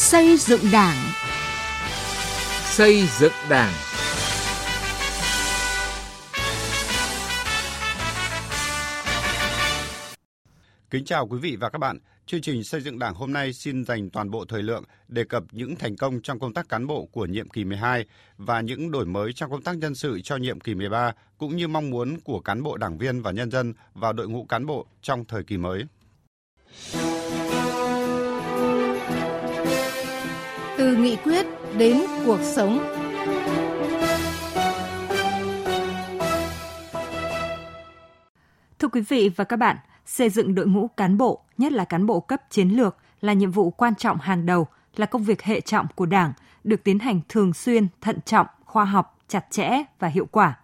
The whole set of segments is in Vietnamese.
Xây dựng Đảng. Xây dựng Đảng. Kính chào quý vị và các bạn. Chương trình xây dựng Đảng hôm nay xin dành toàn bộ thời lượng đề cập những thành công trong công tác cán bộ của nhiệm kỳ 12 và những đổi mới trong công tác nhân sự cho nhiệm kỳ 13 cũng như mong muốn của cán bộ đảng viên và nhân dân vào đội ngũ cán bộ trong thời kỳ mới. Từ nghị quyết đến cuộc sống. Thưa quý vị và các bạn, xây dựng đội ngũ cán bộ, nhất là cán bộ cấp chiến lược là nhiệm vụ quan trọng hàng đầu, là công việc hệ trọng của Đảng, được tiến hành thường xuyên, thận trọng, khoa học, chặt chẽ và hiệu quả.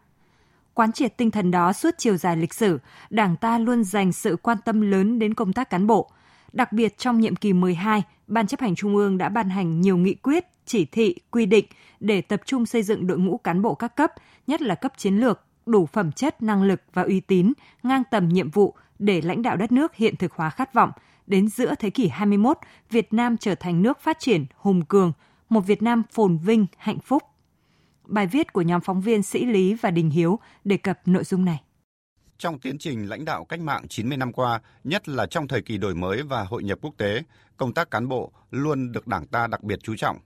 Quán triệt tinh thần đó suốt chiều dài lịch sử, Đảng ta luôn dành sự quan tâm lớn đến công tác cán bộ. Đặc biệt trong nhiệm kỳ 12, Ban chấp hành Trung ương đã ban hành nhiều nghị quyết, chỉ thị, quy định để tập trung xây dựng đội ngũ cán bộ các cấp, nhất là cấp chiến lược, đủ phẩm chất, năng lực và uy tín, ngang tầm nhiệm vụ để lãnh đạo đất nước hiện thực hóa khát vọng. Đến giữa thế kỷ 21, Việt Nam trở thành nước phát triển, hùng cường, một Việt Nam phồn vinh, hạnh phúc. Bài viết của nhóm phóng viên Sĩ Lý và Đình Hiếu đề cập nội dung này. Trong tiến trình lãnh đạo cách mạng 90 năm qua, nhất là trong thời kỳ đổi mới và hội nhập quốc tế, công tác cán bộ luôn được Đảng ta đặc biệt chú trọng.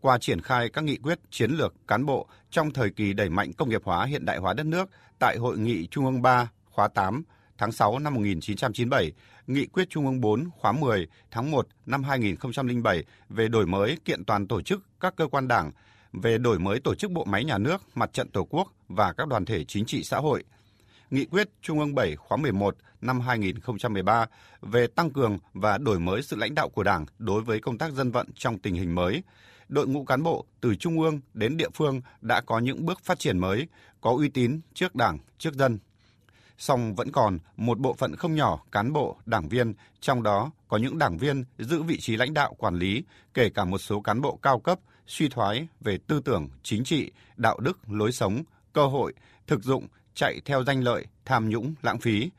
Qua triển khai các nghị quyết chiến lược cán bộ trong thời kỳ đẩy mạnh công nghiệp hóa hiện đại hóa đất nước tại Hội nghị Trung ương 3 khóa 8 tháng 6 năm 1997, Nghị quyết Trung ương 4 khóa 10 tháng 1 năm 2007 về đổi mới kiện toàn tổ chức các cơ quan đảng, về đổi mới tổ chức bộ máy nhà nước, mặt trận Tổ quốc và các đoàn thể chính trị xã hội. Nghị quyết Trung ương 7 khóa 11 năm 2013 về tăng cường và đổi mới sự lãnh đạo của Đảng đối với công tác dân vận trong tình hình mới. Đội ngũ cán bộ từ trung ương đến địa phương đã có những bước phát triển mới, có uy tín trước Đảng, trước dân, song vẫn còn một bộ phận không nhỏ cán bộ, đảng viên, trong đó có những đảng viên giữ vị trí lãnh đạo quản lý, kể cả một số cán bộ cao cấp suy thoái về tư tưởng, chính trị, đạo đức, lối sống, cơ hội, thực dụng, chạy theo danh lợi, tham nhũng, lãng phí.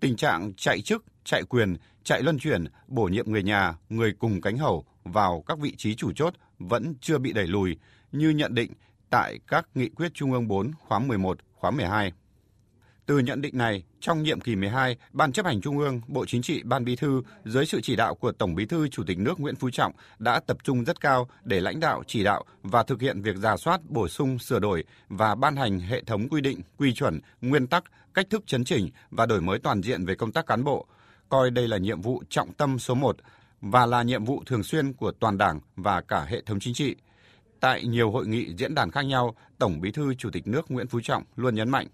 Tình trạng chạy chức, chạy quyền, chạy luân chuyển, bổ nhiệm người nhà, người cùng cánh hầu vào các vị trí chủ chốt vẫn chưa bị đẩy lùi như nhận định tại các nghị quyết Trung ương 4 khóa 11, khóa 12. Từ nhận định này, trong nhiệm kỳ 12, Ban chấp hành Trung ương, Bộ Chính trị, Ban Bí thư dưới sự chỉ đạo của Tổng Bí thư Chủ tịch nước Nguyễn Phú Trọng đã tập trung rất cao để lãnh đạo chỉ đạo và thực hiện việc giả soát, bổ sung, sửa đổi và ban hành hệ thống quy định, quy chuẩn, nguyên tắc, cách thức chấn chỉnh và đổi mới toàn diện về công tác cán bộ, coi đây là nhiệm vụ trọng tâm số 1 và là nhiệm vụ thường xuyên của toàn Đảng và cả hệ thống chính trị. Tại nhiều hội nghị diễn đàn khác nhau, Tổng Bí thư Chủ tịch nước Nguyễn Phú Trọng luôn nhấn mạnh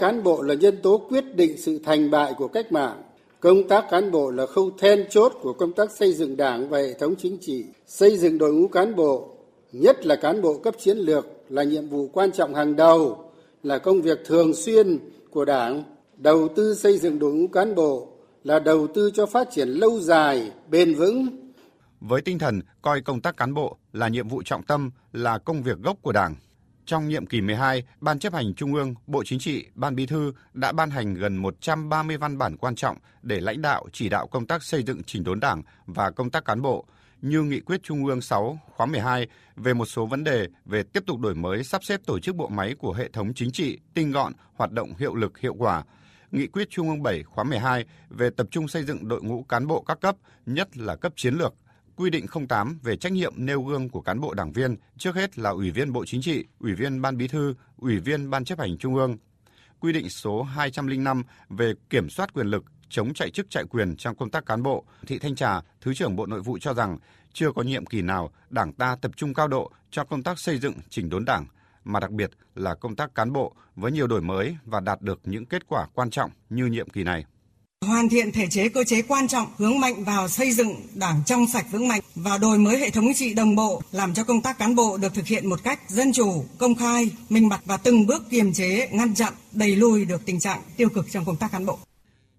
cán bộ là nhân tố quyết định sự thành bại của cách mạng. Công tác cán bộ là khâu then chốt của công tác xây dựng đảng và hệ thống chính trị. Xây dựng đội ngũ cán bộ, nhất là cán bộ cấp chiến lược, là nhiệm vụ quan trọng hàng đầu, là công việc thường xuyên của đảng. Đầu tư xây dựng đội ngũ cán bộ là đầu tư cho phát triển lâu dài, bền vững. Với tinh thần coi công tác cán bộ là nhiệm vụ trọng tâm, là công việc gốc của đảng trong nhiệm kỳ 12, Ban chấp hành Trung ương, Bộ Chính trị, Ban Bí thư đã ban hành gần 130 văn bản quan trọng để lãnh đạo chỉ đạo công tác xây dựng chỉnh đốn Đảng và công tác cán bộ, như Nghị quyết Trung ương 6 khóa 12 về một số vấn đề về tiếp tục đổi mới sắp xếp tổ chức bộ máy của hệ thống chính trị, tinh gọn, hoạt động hiệu lực hiệu quả, Nghị quyết Trung ương 7 khóa 12 về tập trung xây dựng đội ngũ cán bộ các cấp, nhất là cấp chiến lược, quy định 08 về trách nhiệm nêu gương của cán bộ đảng viên, trước hết là Ủy viên Bộ Chính trị, Ủy viên Ban Bí thư, Ủy viên Ban chấp hành Trung ương. Quy định số 205 về kiểm soát quyền lực, chống chạy chức chạy quyền trong công tác cán bộ, Thị Thanh Trà, Thứ trưởng Bộ Nội vụ cho rằng chưa có nhiệm kỳ nào Đảng ta tập trung cao độ cho công tác xây dựng chỉnh đốn Đảng, mà đặc biệt là công tác cán bộ với nhiều đổi mới và đạt được những kết quả quan trọng như nhiệm kỳ này hoàn thiện thể chế cơ chế quan trọng hướng mạnh vào xây dựng đảng trong sạch vững mạnh và đổi mới hệ thống trị đồng bộ làm cho công tác cán bộ được thực hiện một cách dân chủ công khai minh bạch và từng bước kiềm chế ngăn chặn đẩy lùi được tình trạng tiêu cực trong công tác cán bộ.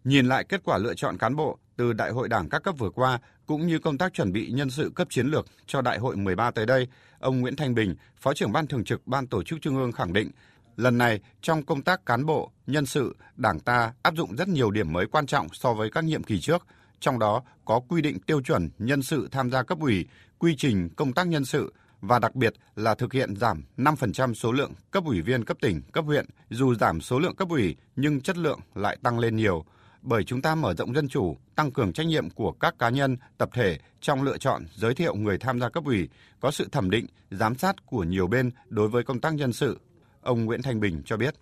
Nhìn lại kết quả lựa chọn cán bộ từ đại hội đảng các cấp vừa qua cũng như công tác chuẩn bị nhân sự cấp chiến lược cho đại hội 13 tới đây, ông Nguyễn Thanh Bình, Phó trưởng ban thường trực Ban tổ chức Trung ương khẳng định Lần này, trong công tác cán bộ, nhân sự, Đảng ta áp dụng rất nhiều điểm mới quan trọng so với các nhiệm kỳ trước, trong đó có quy định tiêu chuẩn nhân sự tham gia cấp ủy, quy trình công tác nhân sự và đặc biệt là thực hiện giảm 5% số lượng cấp ủy viên cấp tỉnh, cấp huyện, dù giảm số lượng cấp ủy nhưng chất lượng lại tăng lên nhiều bởi chúng ta mở rộng dân chủ, tăng cường trách nhiệm của các cá nhân, tập thể trong lựa chọn, giới thiệu người tham gia cấp ủy, có sự thẩm định, giám sát của nhiều bên đối với công tác nhân sự. Ông Nguyễn Thanh Bình cho biết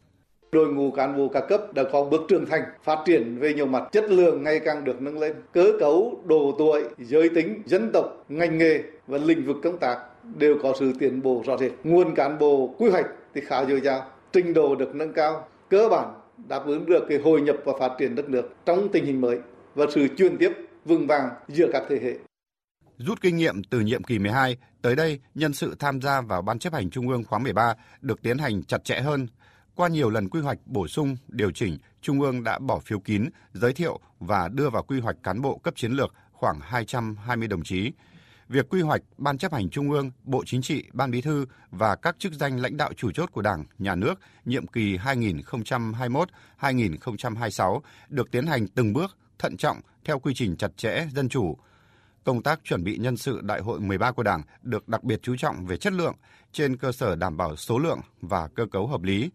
đội ngũ cán bộ các cấp đã có bước trưởng thành, phát triển về nhiều mặt, chất lượng ngày càng được nâng lên. Cơ cấu, độ tuổi, giới tính, dân tộc, ngành nghề và lĩnh vực công tác đều có sự tiến bộ rõ rệt. Nguồn cán bộ quy hoạch thì khá dồi dào, trình độ được nâng cao, cơ bản đáp ứng được cái hội nhập và phát triển đất nước trong tình hình mới và sự chuyên tiếp vững vàng giữa các thế hệ. Rút kinh nghiệm từ nhiệm kỳ 12, tới đây nhân sự tham gia vào Ban chấp hành Trung ương khóa 13 được tiến hành chặt chẽ hơn. Qua nhiều lần quy hoạch bổ sung, điều chỉnh, Trung ương đã bỏ phiếu kín, giới thiệu và đưa vào quy hoạch cán bộ cấp chiến lược khoảng 220 đồng chí việc quy hoạch Ban chấp hành Trung ương, Bộ Chính trị, Ban Bí thư và các chức danh lãnh đạo chủ chốt của Đảng, Nhà nước nhiệm kỳ 2021-2026 được tiến hành từng bước, thận trọng theo quy trình chặt chẽ, dân chủ. Công tác chuẩn bị nhân sự Đại hội 13 của Đảng được đặc biệt chú trọng về chất lượng trên cơ sở đảm bảo số lượng và cơ cấu hợp lý.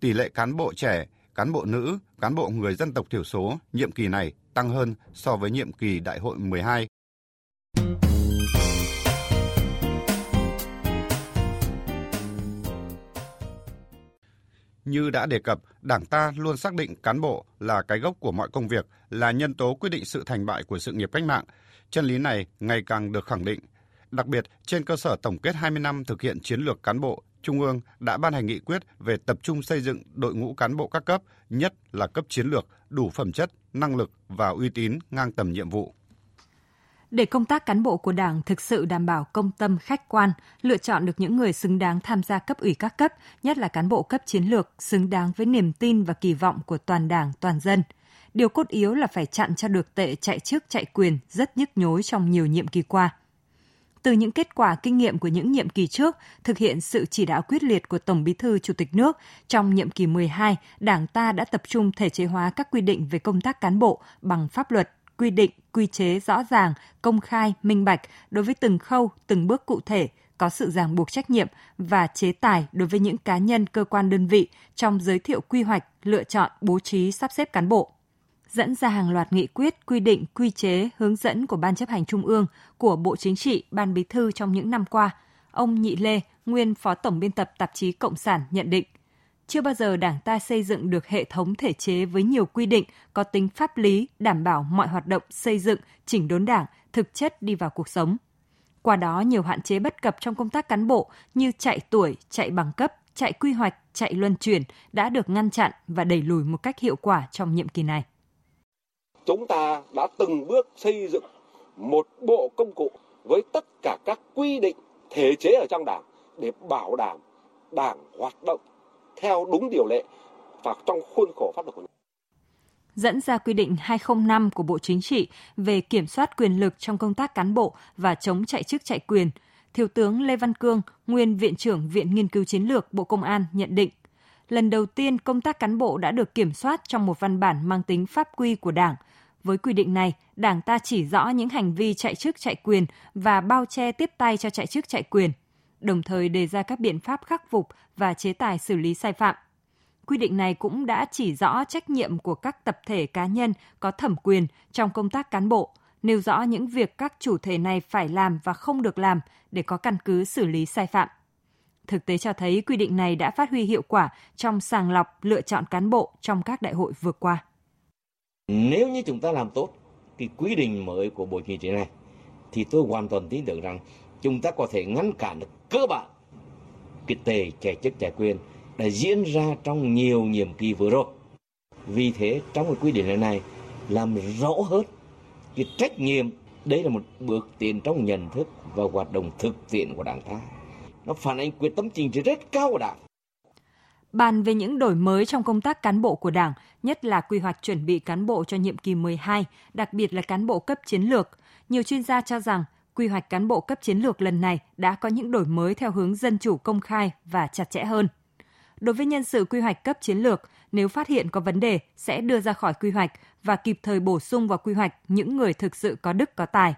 Tỷ lệ cán bộ trẻ, cán bộ nữ, cán bộ người dân tộc thiểu số nhiệm kỳ này tăng hơn so với nhiệm kỳ Đại hội 12. Như đã đề cập, Đảng ta luôn xác định cán bộ là cái gốc của mọi công việc, là nhân tố quyết định sự thành bại của sự nghiệp cách mạng. Chân lý này ngày càng được khẳng định. Đặc biệt, trên cơ sở tổng kết 20 năm thực hiện chiến lược cán bộ, Trung ương đã ban hành nghị quyết về tập trung xây dựng đội ngũ cán bộ các cấp, nhất là cấp chiến lược, đủ phẩm chất, năng lực và uy tín ngang tầm nhiệm vụ. Để công tác cán bộ của Đảng thực sự đảm bảo công tâm khách quan, lựa chọn được những người xứng đáng tham gia cấp ủy các cấp, nhất là cán bộ cấp chiến lược, xứng đáng với niềm tin và kỳ vọng của toàn Đảng, toàn dân. Điều cốt yếu là phải chặn cho được tệ chạy chức chạy quyền rất nhức nhối trong nhiều nhiệm kỳ qua. Từ những kết quả kinh nghiệm của những nhiệm kỳ trước, thực hiện sự chỉ đạo quyết liệt của Tổng Bí thư Chủ tịch nước, trong nhiệm kỳ 12, Đảng ta đã tập trung thể chế hóa các quy định về công tác cán bộ bằng pháp luật, quy định, quy chế rõ ràng, công khai, minh bạch đối với từng khâu, từng bước cụ thể, có sự ràng buộc trách nhiệm và chế tài đối với những cá nhân, cơ quan đơn vị trong giới thiệu quy hoạch, lựa chọn, bố trí, sắp xếp cán bộ dẫn ra hàng loạt nghị quyết, quy định, quy chế, hướng dẫn của Ban chấp hành Trung ương, của Bộ Chính trị, Ban Bí thư trong những năm qua. Ông Nhị Lê, nguyên Phó Tổng biên tập tạp chí Cộng sản nhận định, chưa bao giờ Đảng ta xây dựng được hệ thống thể chế với nhiều quy định có tính pháp lý đảm bảo mọi hoạt động xây dựng, chỉnh đốn Đảng thực chất đi vào cuộc sống. Qua đó nhiều hạn chế bất cập trong công tác cán bộ như chạy tuổi, chạy bằng cấp, chạy quy hoạch, chạy luân chuyển đã được ngăn chặn và đẩy lùi một cách hiệu quả trong nhiệm kỳ này. Chúng ta đã từng bước xây dựng một bộ công cụ với tất cả các quy định thể chế ở trong đảng để bảo đảm đảng hoạt động theo đúng điều lệ và trong khuôn khổ pháp luật của dẫn ra quy định 205 của Bộ Chính trị về kiểm soát quyền lực trong công tác cán bộ và chống chạy chức chạy quyền, Thiếu tướng Lê Văn Cương, nguyên Viện trưởng Viện Nghiên cứu Chiến lược Bộ Công an nhận định, lần đầu tiên công tác cán bộ đã được kiểm soát trong một văn bản mang tính pháp quy của Đảng. Với quy định này, Đảng ta chỉ rõ những hành vi chạy chức chạy quyền và bao che tiếp tay cho chạy chức chạy quyền đồng thời đề ra các biện pháp khắc phục và chế tài xử lý sai phạm. Quy định này cũng đã chỉ rõ trách nhiệm của các tập thể cá nhân có thẩm quyền trong công tác cán bộ, nêu rõ những việc các chủ thể này phải làm và không được làm để có căn cứ xử lý sai phạm. Thực tế cho thấy quy định này đã phát huy hiệu quả trong sàng lọc lựa chọn cán bộ trong các đại hội vừa qua. Nếu như chúng ta làm tốt cái quy định mới của Bộ Chính trị này thì tôi hoàn toàn tin tưởng rằng chúng ta có thể ngăn cản được cơ bản cái tề trẻ chức trẻ quyền đã diễn ra trong nhiều nhiệm kỳ vừa rồi. Vì thế trong cái quy định này, này làm rõ hơn cái trách nhiệm đây là một bước tiến trong nhận thức và hoạt động thực tiễn của Đảng ta. Nó phản ánh quyết tâm chính trị rất cao của Đảng. Bàn về những đổi mới trong công tác cán bộ của Đảng, nhất là quy hoạch chuẩn bị cán bộ cho nhiệm kỳ 12, đặc biệt là cán bộ cấp chiến lược, nhiều chuyên gia cho rằng quy hoạch cán bộ cấp chiến lược lần này đã có những đổi mới theo hướng dân chủ công khai và chặt chẽ hơn. Đối với nhân sự quy hoạch cấp chiến lược, nếu phát hiện có vấn đề sẽ đưa ra khỏi quy hoạch và kịp thời bổ sung vào quy hoạch những người thực sự có đức có tài.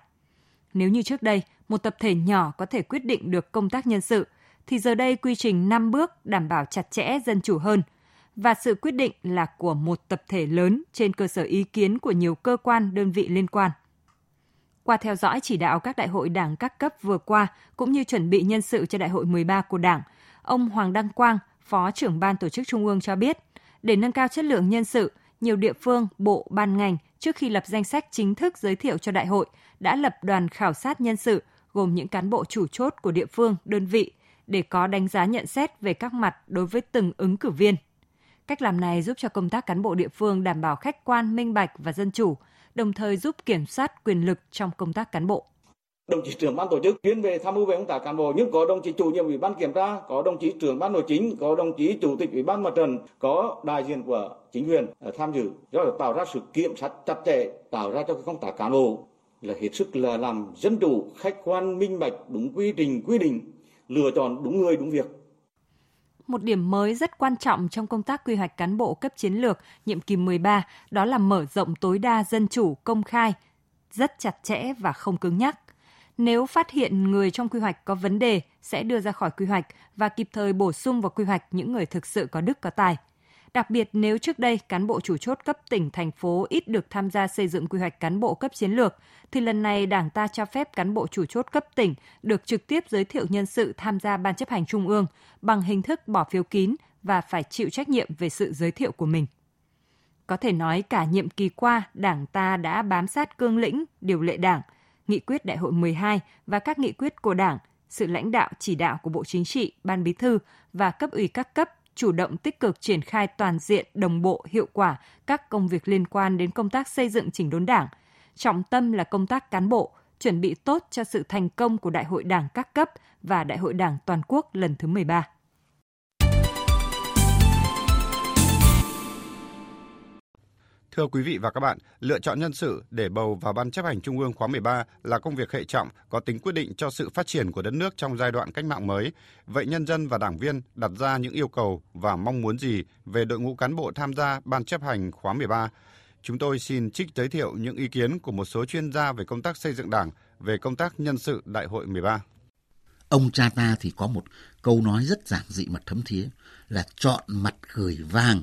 Nếu như trước đây, một tập thể nhỏ có thể quyết định được công tác nhân sự, thì giờ đây quy trình 5 bước đảm bảo chặt chẽ dân chủ hơn và sự quyết định là của một tập thể lớn trên cơ sở ý kiến của nhiều cơ quan đơn vị liên quan. Qua theo dõi chỉ đạo các đại hội đảng các cấp vừa qua cũng như chuẩn bị nhân sự cho đại hội 13 của Đảng, ông Hoàng Đăng Quang, Phó trưởng ban tổ chức Trung ương cho biết, để nâng cao chất lượng nhân sự, nhiều địa phương, bộ, ban ngành trước khi lập danh sách chính thức giới thiệu cho đại hội đã lập đoàn khảo sát nhân sự gồm những cán bộ chủ chốt của địa phương, đơn vị để có đánh giá nhận xét về các mặt đối với từng ứng cử viên. Cách làm này giúp cho công tác cán bộ địa phương đảm bảo khách quan, minh bạch và dân chủ, đồng thời giúp kiểm soát quyền lực trong công tác cán bộ. Đồng chí trưởng ban tổ chức chuyên về tham mưu về công tác cán bộ nhưng có đồng chí chủ nhiệm ủy ban kiểm tra, có đồng chí trưởng ban nội chính, có đồng chí chủ tịch ủy ban mặt trận, có đại diện của chính quyền ờ, tham dự, do tạo ra sự kiểm soát chặt chẽ, tạo ra cho công tác cán bộ là hết sức là làm dân chủ, khách quan, minh bạch, đúng quy trình, quy định, lựa chọn đúng người, đúng việc. Một điểm mới rất quan trọng trong công tác quy hoạch cán bộ cấp chiến lược nhiệm kỳ 13 đó là mở rộng tối đa dân chủ, công khai, rất chặt chẽ và không cứng nhắc. Nếu phát hiện người trong quy hoạch có vấn đề, sẽ đưa ra khỏi quy hoạch và kịp thời bổ sung vào quy hoạch những người thực sự có đức có tài. Đặc biệt nếu trước đây cán bộ chủ chốt cấp tỉnh, thành phố ít được tham gia xây dựng quy hoạch cán bộ cấp chiến lược, thì lần này Đảng ta cho phép cán bộ chủ chốt cấp tỉnh được trực tiếp giới thiệu nhân sự tham gia Ban chấp hành Trung ương bằng hình thức bỏ phiếu kín và phải chịu trách nhiệm về sự giới thiệu của mình. Có thể nói cả nhiệm kỳ qua, Đảng ta đã bám sát cương lĩnh, điều lệ Đảng, nghị quyết đại hội 12 và các nghị quyết của Đảng, sự lãnh đạo chỉ đạo của Bộ Chính trị, Ban Bí thư và cấp ủy các cấp chủ động tích cực triển khai toàn diện, đồng bộ, hiệu quả các công việc liên quan đến công tác xây dựng chỉnh đốn Đảng. Trọng tâm là công tác cán bộ, chuẩn bị tốt cho sự thành công của Đại hội Đảng các cấp và Đại hội Đảng toàn quốc lần thứ 13. Thưa quý vị và các bạn, lựa chọn nhân sự để bầu vào Ban chấp hành Trung ương khóa 13 là công việc hệ trọng, có tính quyết định cho sự phát triển của đất nước trong giai đoạn cách mạng mới. Vậy nhân dân và đảng viên đặt ra những yêu cầu và mong muốn gì về đội ngũ cán bộ tham gia Ban chấp hành khóa 13? Chúng tôi xin trích giới thiệu những ý kiến của một số chuyên gia về công tác xây dựng đảng, về công tác nhân sự Đại hội 13. Ông cha ta thì có một câu nói rất giản dị mà thấm thía là chọn mặt gửi vàng.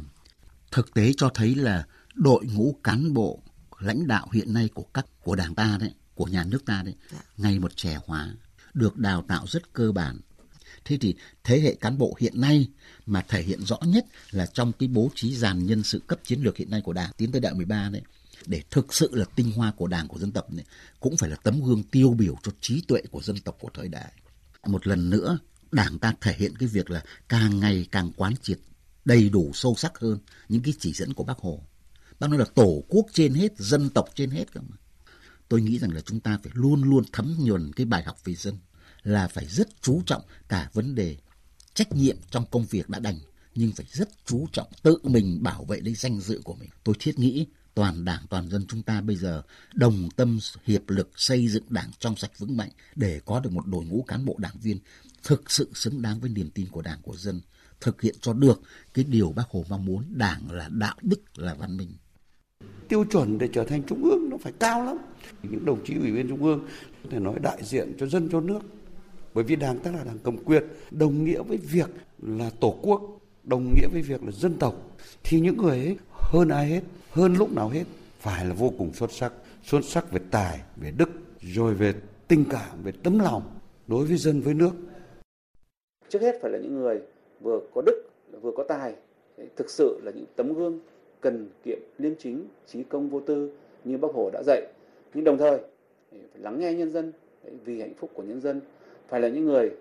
Thực tế cho thấy là đội ngũ cán bộ lãnh đạo hiện nay của các của đảng ta đấy của nhà nước ta đấy dạ. ngày một trẻ hóa được đào tạo rất cơ bản. Thế thì thế hệ cán bộ hiện nay mà thể hiện rõ nhất là trong cái bố trí dàn nhân sự cấp chiến lược hiện nay của đảng tiến tới đại 13 đấy để thực sự là tinh hoa của đảng của dân tộc này cũng phải là tấm gương tiêu biểu cho trí tuệ của dân tộc của thời đại. Một lần nữa đảng ta thể hiện cái việc là càng ngày càng quán triệt đầy đủ sâu sắc hơn những cái chỉ dẫn của bác hồ bác nói là tổ quốc trên hết, dân tộc trên hết cơ mà. Tôi nghĩ rằng là chúng ta phải luôn luôn thấm nhuần cái bài học về dân là phải rất chú trọng cả vấn đề trách nhiệm trong công việc đã đành, nhưng phải rất chú trọng tự mình bảo vệ lấy danh dự của mình. Tôi thiết nghĩ toàn đảng, toàn dân chúng ta bây giờ đồng tâm, hiệp lực xây dựng đảng trong sạch vững mạnh để có được một đội ngũ cán bộ đảng viên thực sự xứng đáng với niềm tin của đảng, của dân, thực hiện cho được cái điều bác hồ mong muốn. Đảng là đạo đức, là văn minh tiêu chuẩn để trở thành trung ương nó phải cao lắm. Những đồng chí ủy viên trung ương có thể nói đại diện cho dân, cho nước. Bởi vì đảng ta là đảng cầm quyền, đồng nghĩa với việc là tổ quốc, đồng nghĩa với việc là dân tộc. Thì những người ấy hơn ai hết, hơn lúc nào hết, phải là vô cùng xuất sắc. Xuất sắc về tài, về đức, rồi về tình cảm, về tấm lòng đối với dân, với nước. Trước hết phải là những người vừa có đức, vừa có tài. Thực sự là những tấm gương cần kiệm liêm chính, trí công vô tư như bác hồ đã dạy. Nhưng đồng thời phải lắng nghe nhân dân vì hạnh phúc của nhân dân. Phải là những người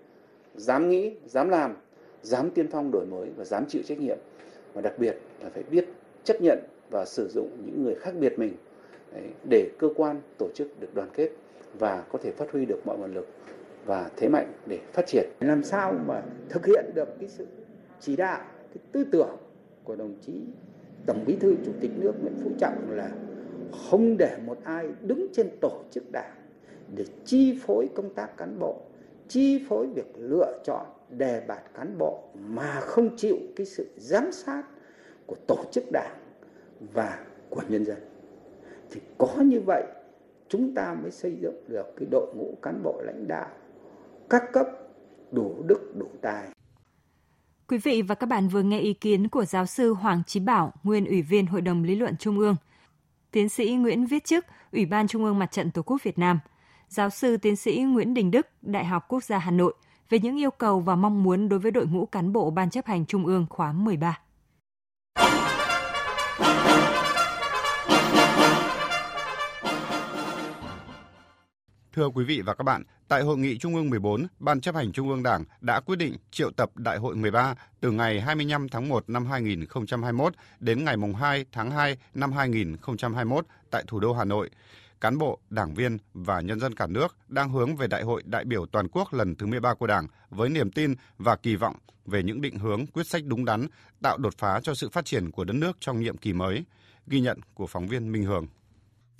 dám nghĩ, dám làm, dám tiên phong đổi mới và dám chịu trách nhiệm. Và đặc biệt là phải biết chấp nhận và sử dụng những người khác biệt mình để cơ quan, tổ chức được đoàn kết và có thể phát huy được mọi nguồn lực và thế mạnh để phát triển. Làm sao mà thực hiện được cái sự chỉ đạo, cái tư tưởng của đồng chí Tổng Bí thư Chủ tịch nước Nguyễn Phú Trọng là không để một ai đứng trên tổ chức đảng để chi phối công tác cán bộ, chi phối việc lựa chọn đề bạt cán bộ mà không chịu cái sự giám sát của tổ chức đảng và của nhân dân. Thì có như vậy chúng ta mới xây dựng được cái đội ngũ cán bộ lãnh đạo các cấp đủ đức đủ tài. Quý vị và các bạn vừa nghe ý kiến của giáo sư Hoàng Chí Bảo, nguyên Ủy viên Hội đồng Lý luận Trung ương, tiến sĩ Nguyễn Viết Chức, Ủy ban Trung ương Mặt trận Tổ quốc Việt Nam, giáo sư tiến sĩ Nguyễn Đình Đức, Đại học Quốc gia Hà Nội về những yêu cầu và mong muốn đối với đội ngũ cán bộ Ban chấp hành Trung ương khóa 13. Thưa quý vị và các bạn, tại hội nghị Trung ương 14, Ban chấp hành Trung ương Đảng đã quyết định triệu tập Đại hội 13 từ ngày 25 tháng 1 năm 2021 đến ngày 2 tháng 2 năm 2021 tại thủ đô Hà Nội. Cán bộ, đảng viên và nhân dân cả nước đang hướng về Đại hội đại biểu toàn quốc lần thứ 13 của Đảng với niềm tin và kỳ vọng về những định hướng, quyết sách đúng đắn, tạo đột phá cho sự phát triển của đất nước trong nhiệm kỳ mới. Ghi nhận của phóng viên Minh Hường.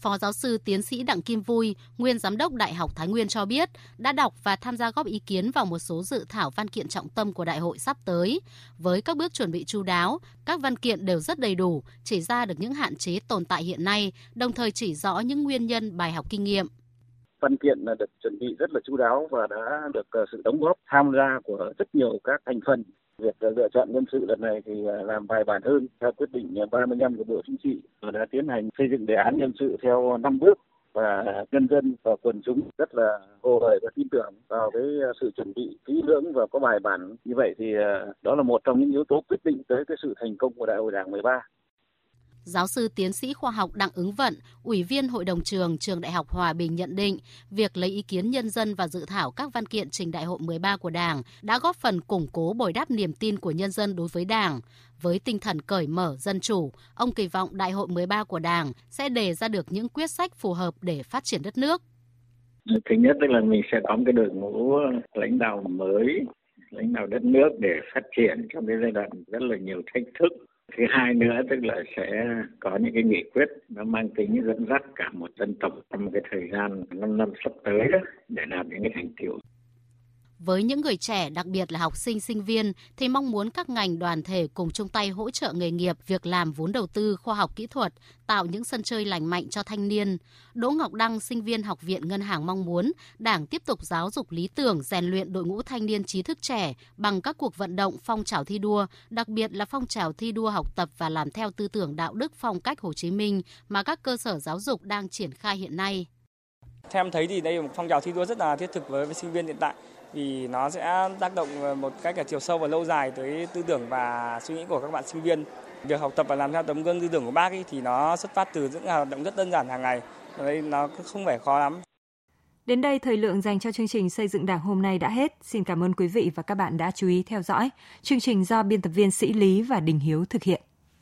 Phó giáo sư tiến sĩ Đặng Kim Vui, nguyên giám đốc Đại học Thái Nguyên cho biết, đã đọc và tham gia góp ý kiến vào một số dự thảo văn kiện trọng tâm của đại hội sắp tới. Với các bước chuẩn bị chu đáo, các văn kiện đều rất đầy đủ, chỉ ra được những hạn chế tồn tại hiện nay, đồng thời chỉ rõ những nguyên nhân bài học kinh nghiệm văn kiện là được chuẩn bị rất là chú đáo và đã được ờ, sự đóng góp tham gia của rất nhiều các thành phần việc lựa chọn nhân sự lần này thì à, làm bài bản hơn theo quyết định à, 35 của Bộ Chính trị và đã tiến hành xây dựng đề án nhân sự theo năm bước và nhân dân và quần chúng rất là hồ hởi và tin tưởng vào cái à, sự chuẩn bị kỹ lưỡng và có bài bản như vậy thì đó là một trong những yếu tố quyết định tới cái sự thành công của Đại hội Đảng 13. Giáo sư tiến sĩ khoa học Đặng Ứng Vận, Ủy viên Hội đồng trường Trường Đại học Hòa Bình nhận định, việc lấy ý kiến nhân dân và dự thảo các văn kiện trình Đại hội 13 của Đảng đã góp phần củng cố bồi đắp niềm tin của nhân dân đối với Đảng. Với tinh thần cởi mở, dân chủ, ông kỳ vọng Đại hội 13 của Đảng sẽ đề ra được những quyết sách phù hợp để phát triển đất nước. Thứ nhất là mình sẽ có một cái đội ngũ lãnh đạo mới, lãnh đạo đất nước để phát triển trong cái giai đoạn rất là nhiều thách thức thứ hai nữa tức là sẽ có những cái nghị quyết nó mang tính dẫn dắt cả một dân tộc trong cái thời gian 5 năm sắp tới đó để làm những cái thành tiệu với những người trẻ, đặc biệt là học sinh, sinh viên, thì mong muốn các ngành đoàn thể cùng chung tay hỗ trợ nghề nghiệp, việc làm vốn đầu tư, khoa học kỹ thuật, tạo những sân chơi lành mạnh cho thanh niên. Đỗ Ngọc Đăng, sinh viên Học viện Ngân hàng mong muốn Đảng tiếp tục giáo dục lý tưởng, rèn luyện đội ngũ thanh niên trí thức trẻ bằng các cuộc vận động phong trào thi đua, đặc biệt là phong trào thi đua học tập và làm theo tư tưởng đạo đức phong cách Hồ Chí Minh mà các cơ sở giáo dục đang triển khai hiện nay. Theo em thấy thì đây là một phong trào thi đua rất là thiết thực với, với sinh viên hiện tại vì nó sẽ tác động ờ, một cách cả chiều sâu và lâu dài tới tư tưởng và suy nghĩ của các bạn sinh viên. Việc học tập và làm theo tấm gương tư tưởng của bác ấy thì nó xuất phát từ những hoạt động rất đơn giản hàng ngày, đấy nó không phải khó lắm. Đến đây thời lượng dành cho chương trình xây dựng Đảng hôm nay đã hết. Xin cảm ơn quý vị và các bạn đã chú ý theo dõi. Chương trình do biên tập viên Sĩ Lý và Đình Hiếu thực hiện.